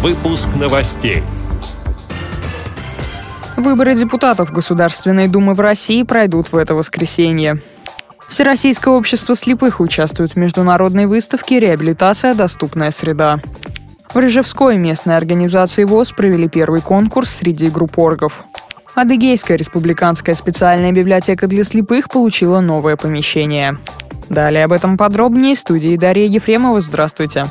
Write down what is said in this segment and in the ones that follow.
Выпуск новостей. Выборы депутатов Государственной Думы в России пройдут в это воскресенье. Всероссийское общество слепых участвует в международной выставке «Реабилитация. Доступная среда». В Рыжевской местной организации ВОЗ провели первый конкурс среди групп оргов. Адыгейская республиканская специальная библиотека для слепых получила новое помещение. Далее об этом подробнее в студии Дарья Ефремова. Здравствуйте.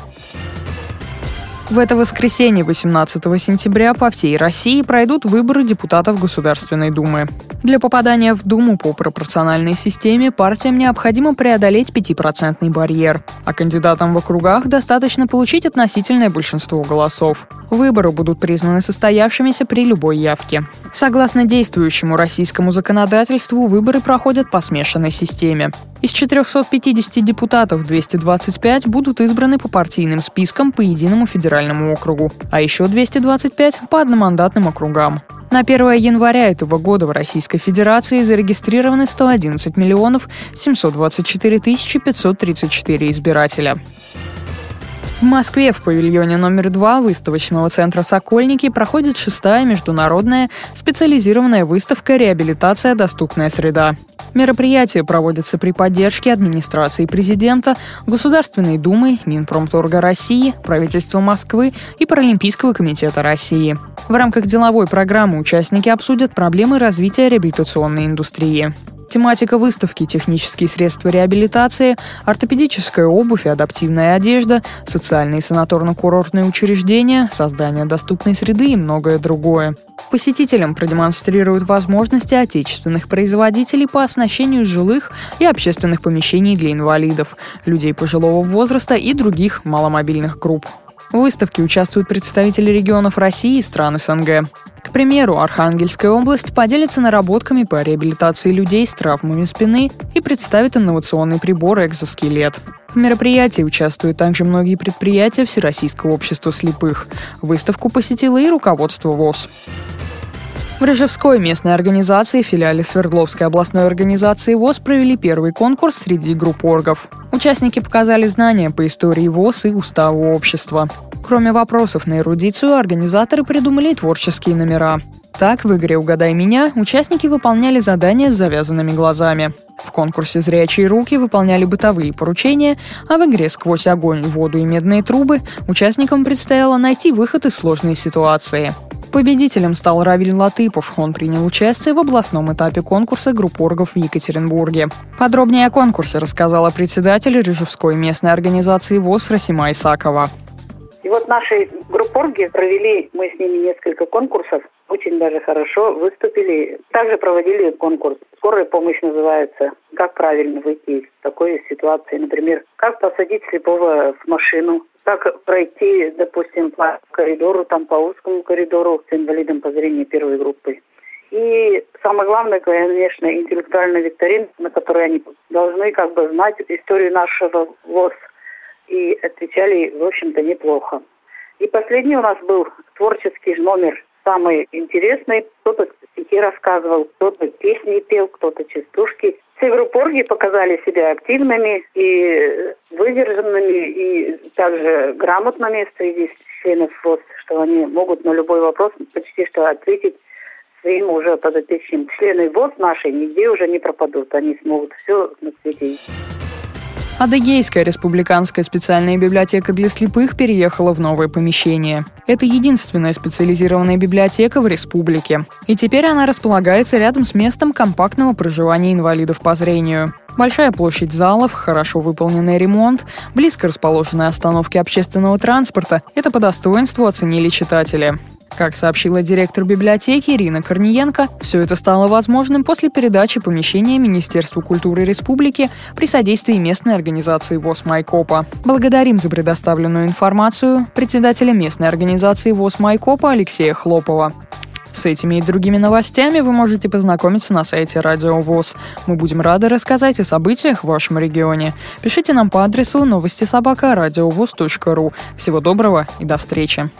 В это воскресенье, 18 сентября, по всей России пройдут выборы депутатов Государственной Думы. Для попадания в Думу по пропорциональной системе партиям необходимо преодолеть 5% барьер, а кандидатам в округах достаточно получить относительное большинство голосов. Выборы будут признаны состоявшимися при любой явке. Согласно действующему российскому законодательству, выборы проходят по смешанной системе. Из 450 депутатов 225 будут избраны по партийным спискам по единому федеральному округу, а еще 225 по одномандатным округам. На 1 января этого года в Российской Федерации зарегистрированы 111 миллионов 724 тысячи 534 избирателя. В Москве в павильоне номер два выставочного центра «Сокольники» проходит шестая международная специализированная выставка «Реабилитация. Доступная среда». Мероприятие проводится при поддержке администрации президента, Государственной Думы, Минпромторга России, правительства Москвы и Паралимпийского комитета России. В рамках деловой программы участники обсудят проблемы развития реабилитационной индустрии. Тематика выставки «Технические средства реабилитации», ортопедическая обувь и адаптивная одежда, социальные санаторно-курортные учреждения, создание доступной среды и многое другое. Посетителям продемонстрируют возможности отечественных производителей по оснащению жилых и общественных помещений для инвалидов, людей пожилого возраста и других маломобильных групп. В выставке участвуют представители регионов России и стран СНГ. К примеру, Архангельская область поделится наработками по реабилитации людей с травмами спины и представит инновационный прибор «Экзоскелет». В мероприятии участвуют также многие предприятия Всероссийского общества слепых. Выставку посетило и руководство ВОЗ. В Рыжевской местной организации, филиале Свердловской областной организации ВОЗ провели первый конкурс среди групп оргов. Участники показали знания по истории ВОЗ и уставу общества. Кроме вопросов на эрудицию, организаторы придумали творческие номера. Так, в игре «Угадай меня» участники выполняли задания с завязанными глазами. В конкурсе «Зрячие руки» выполняли бытовые поручения, а в игре «Сквозь огонь, воду и медные трубы» участникам предстояло найти выход из сложной ситуации. Победителем стал Равиль Латыпов. Он принял участие в областном этапе конкурса групп оргов в Екатеринбурге. Подробнее о конкурсе рассказала председатель Рыжевской местной организации ВОЗ Расима Исакова. И вот наши группорги провели, мы с ними несколько конкурсов, очень даже хорошо выступили. Также проводили конкурс «Скорая помощь» называется. Как правильно выйти из такой ситуации, например, как посадить слепого в машину, как пройти, допустим, по коридору, там по узкому коридору с инвалидом по зрению первой группы. И самое главное, конечно, интеллектуальная викторина, на которой они должны как бы знать историю нашего ВОЗ – и отвечали, в общем-то, неплохо. И последний у нас был творческий номер, самый интересный. Кто-то стихи рассказывал, кто-то песни пел, кто-то частушки. Все группорги показали себя активными и выдержанными, и также грамотными среди членов ВОЗ, что они могут на любой вопрос почти что ответить своим уже подопечным. Члены ВОЗ нашей нигде уже не пропадут. Они смогут все на свете. Адыгейская республиканская специальная библиотека для слепых переехала в новое помещение. Это единственная специализированная библиотека в республике. И теперь она располагается рядом с местом компактного проживания инвалидов по зрению. Большая площадь залов, хорошо выполненный ремонт, близко расположенные остановки общественного транспорта – это по достоинству оценили читатели. Как сообщила директор библиотеки Ирина Корниенко, все это стало возможным после передачи помещения Министерству культуры республики при содействии местной организации ВОЗ Майкопа. Благодарим за предоставленную информацию председателя местной организации ВОЗ Майкопа Алексея Хлопова. С этими и другими новостями вы можете познакомиться на сайте Радио ВОЗ. Мы будем рады рассказать о событиях в вашем регионе. Пишите нам по адресу новости собака ру. Всего доброго и до встречи.